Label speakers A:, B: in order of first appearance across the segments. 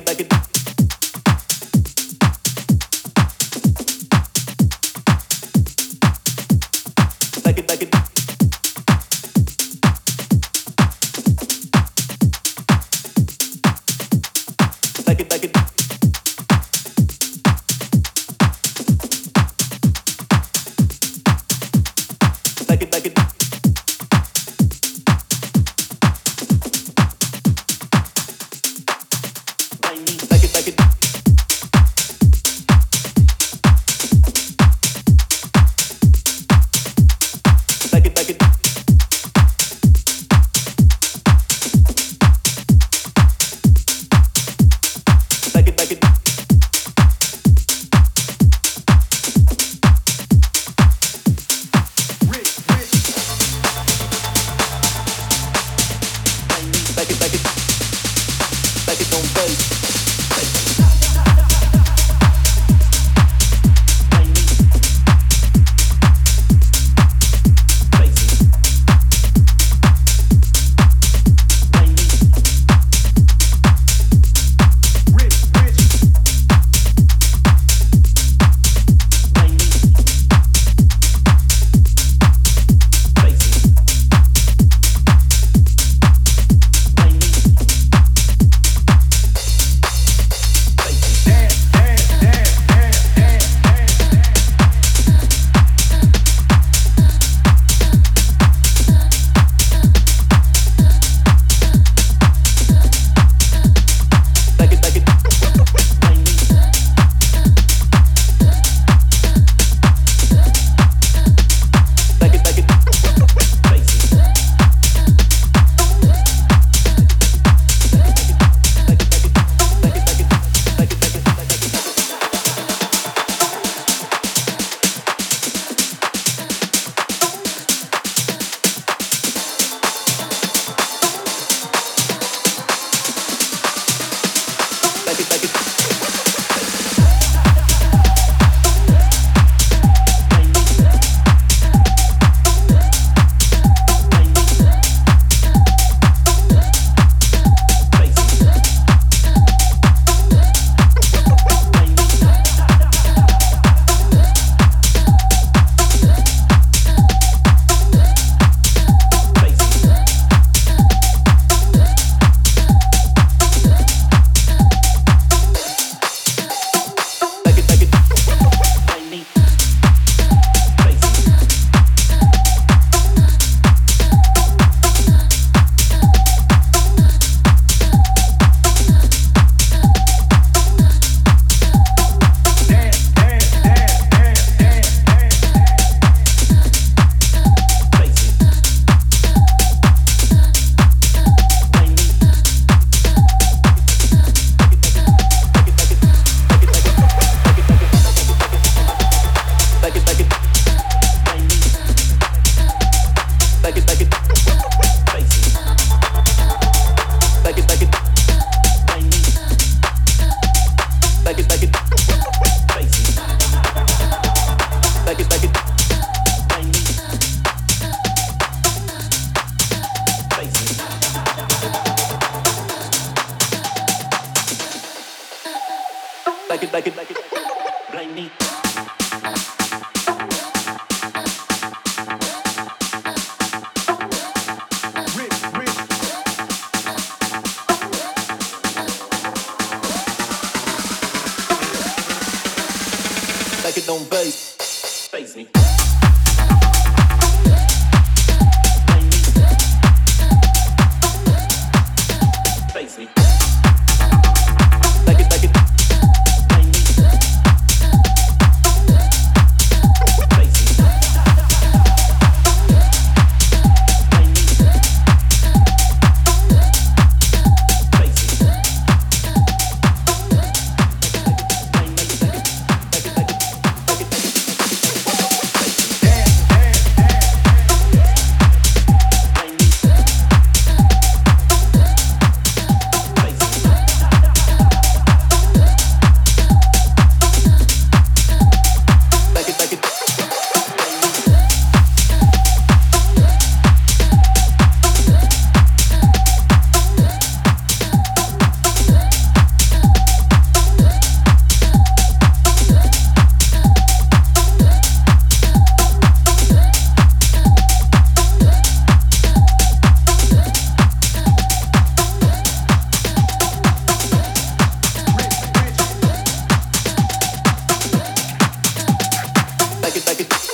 A: Back
B: like it.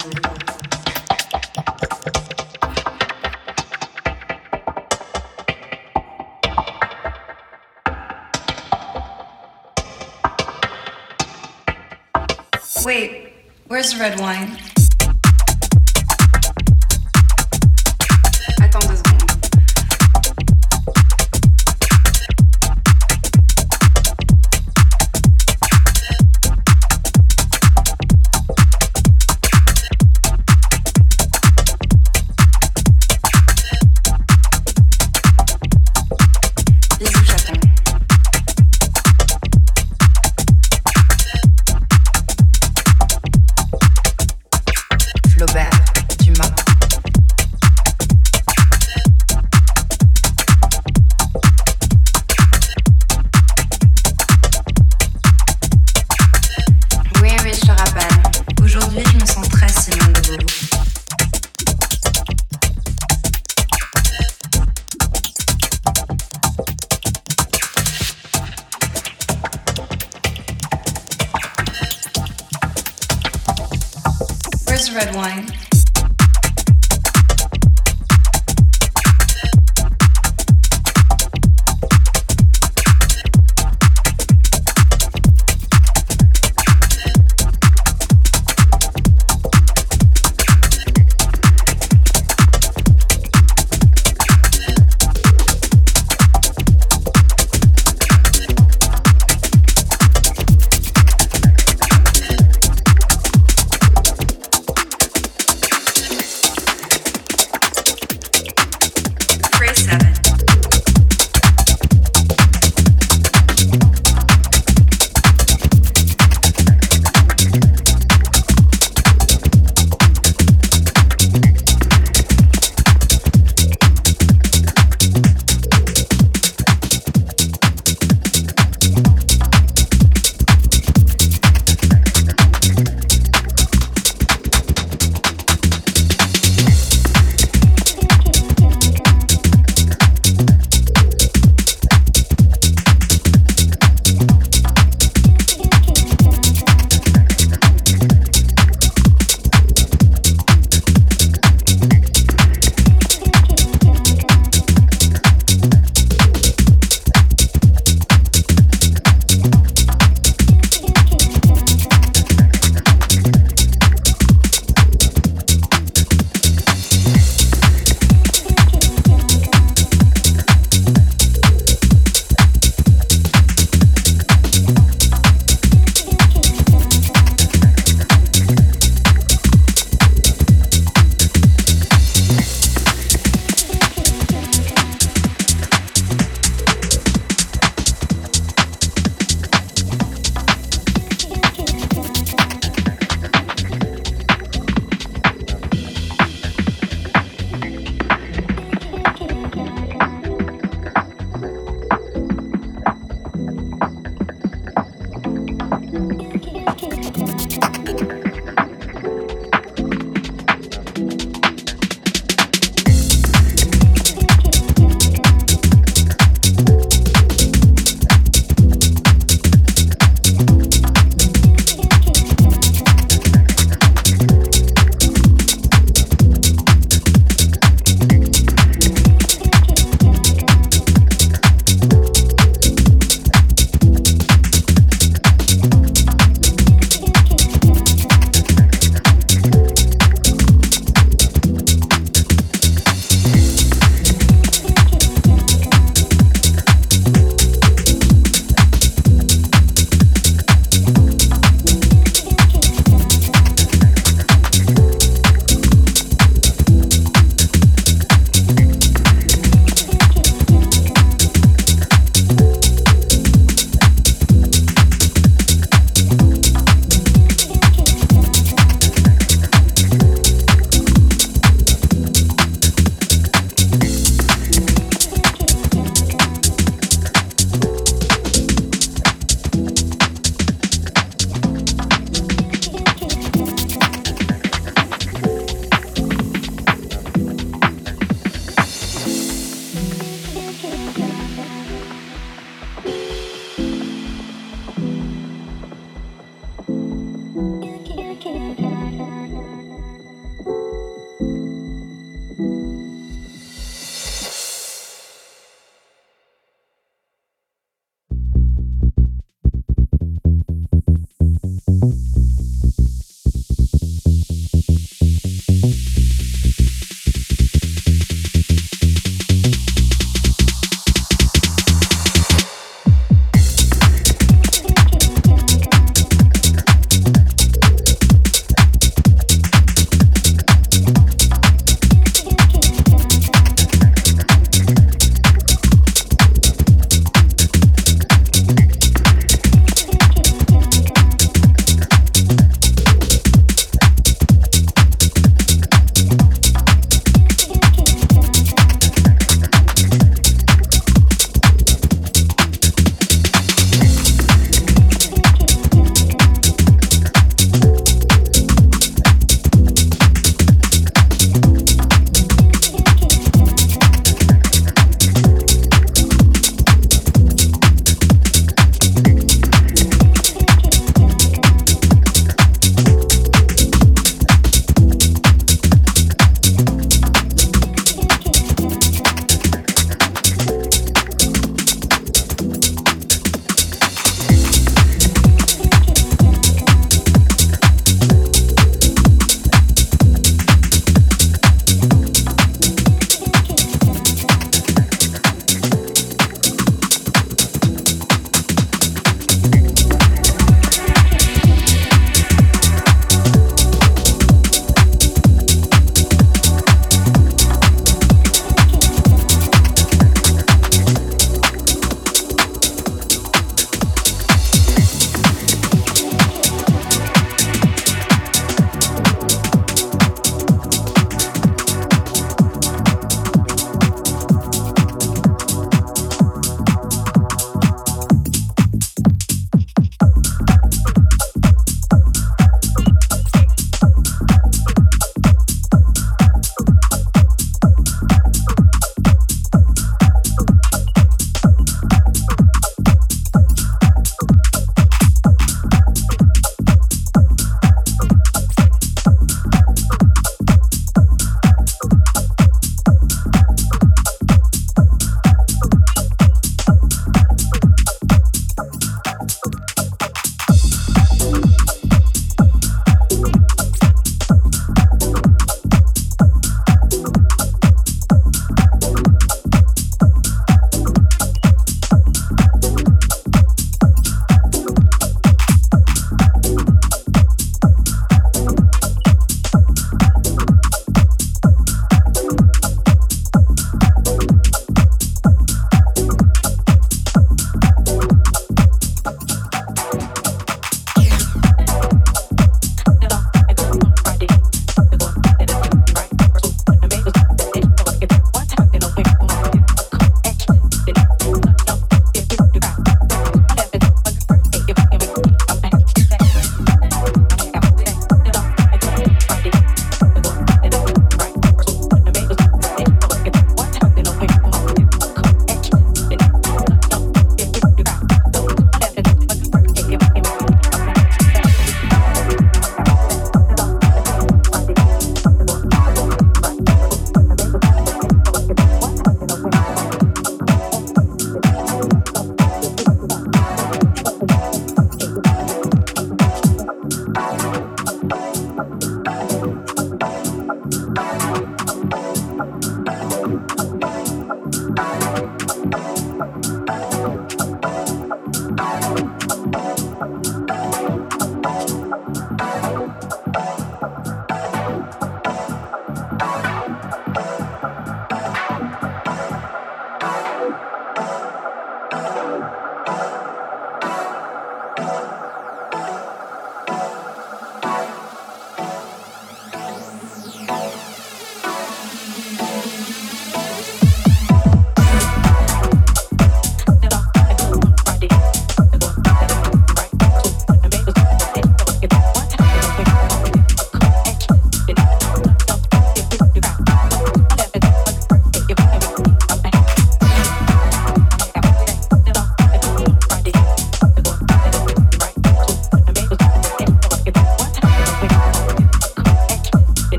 C: is red wine.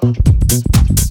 C: Yeah.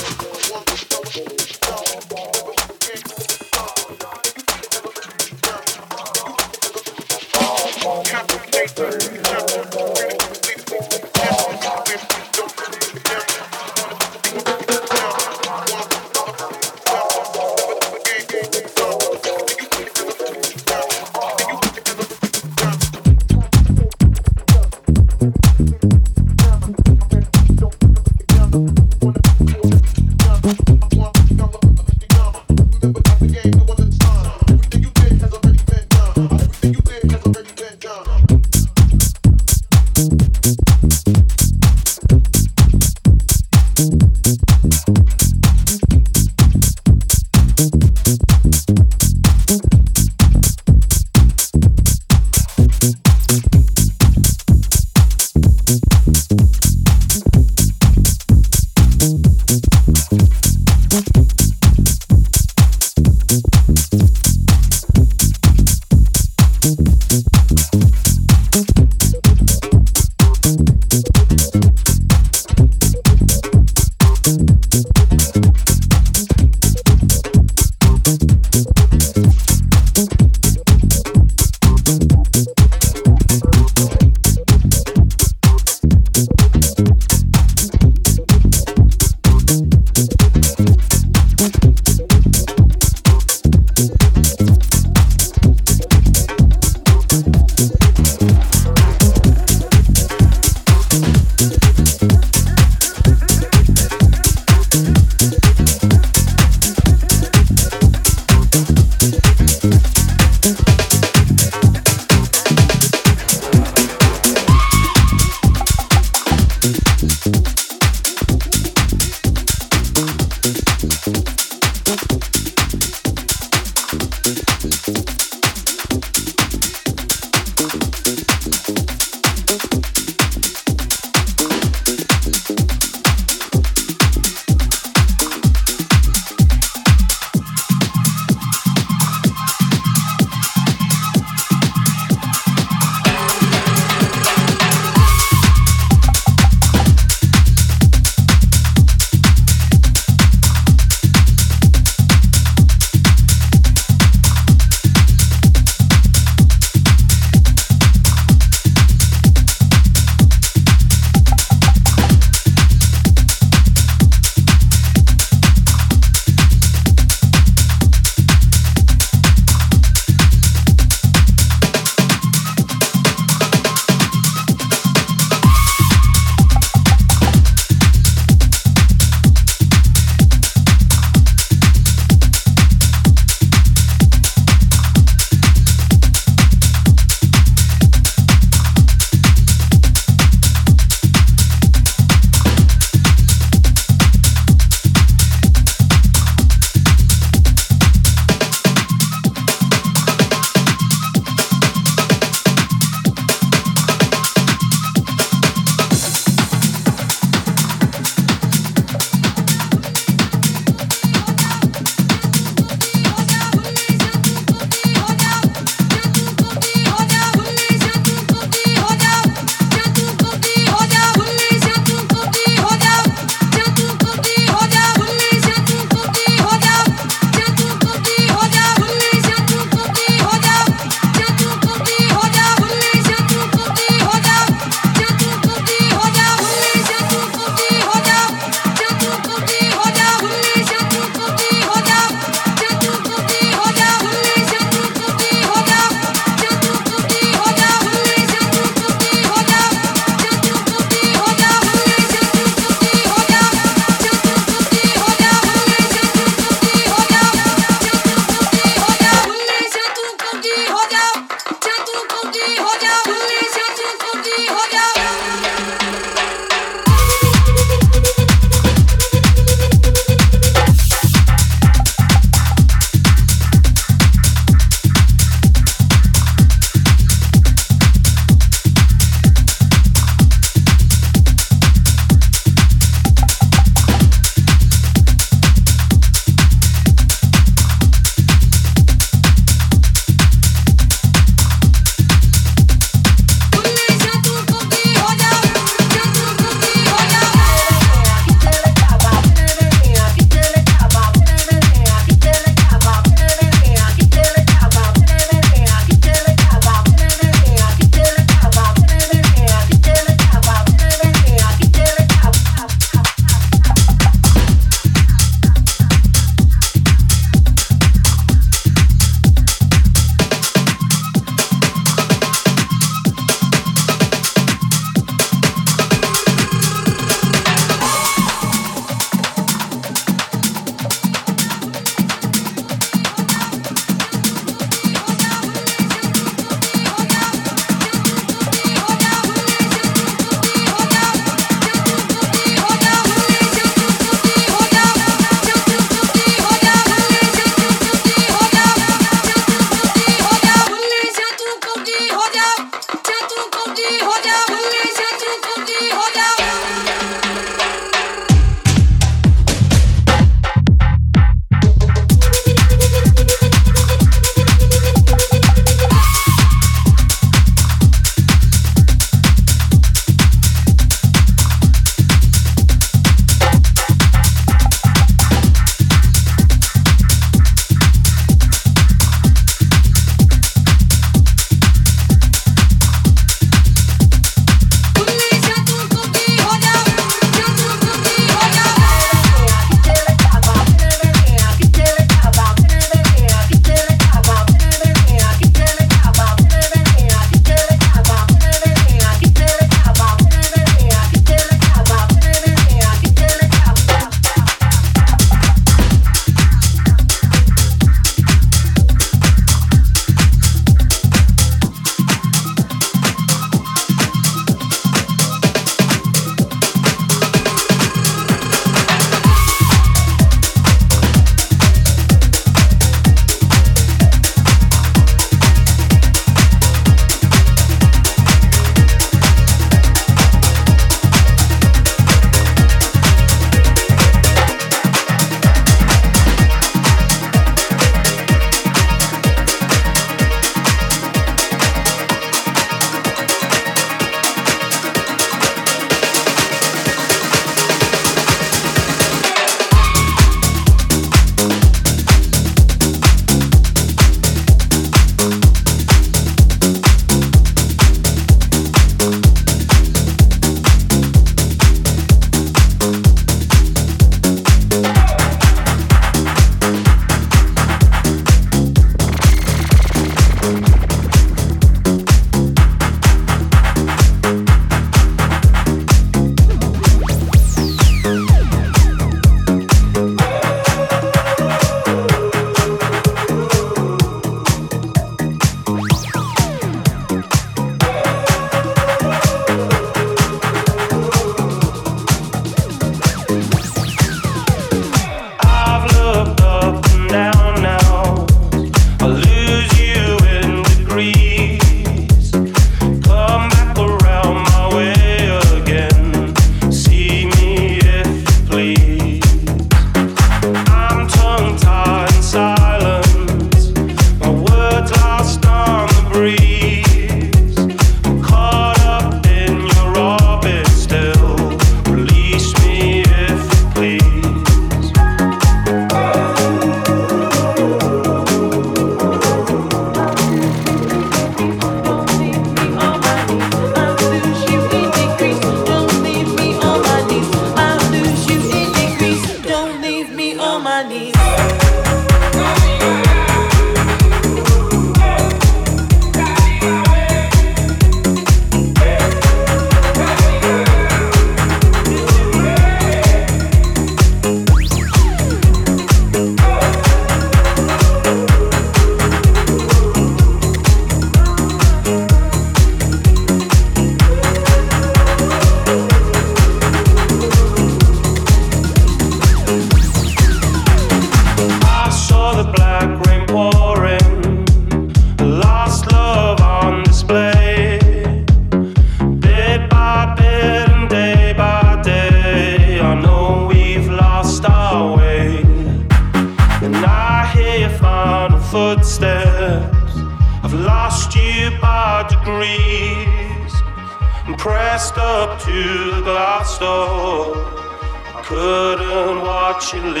D: Couldn't watch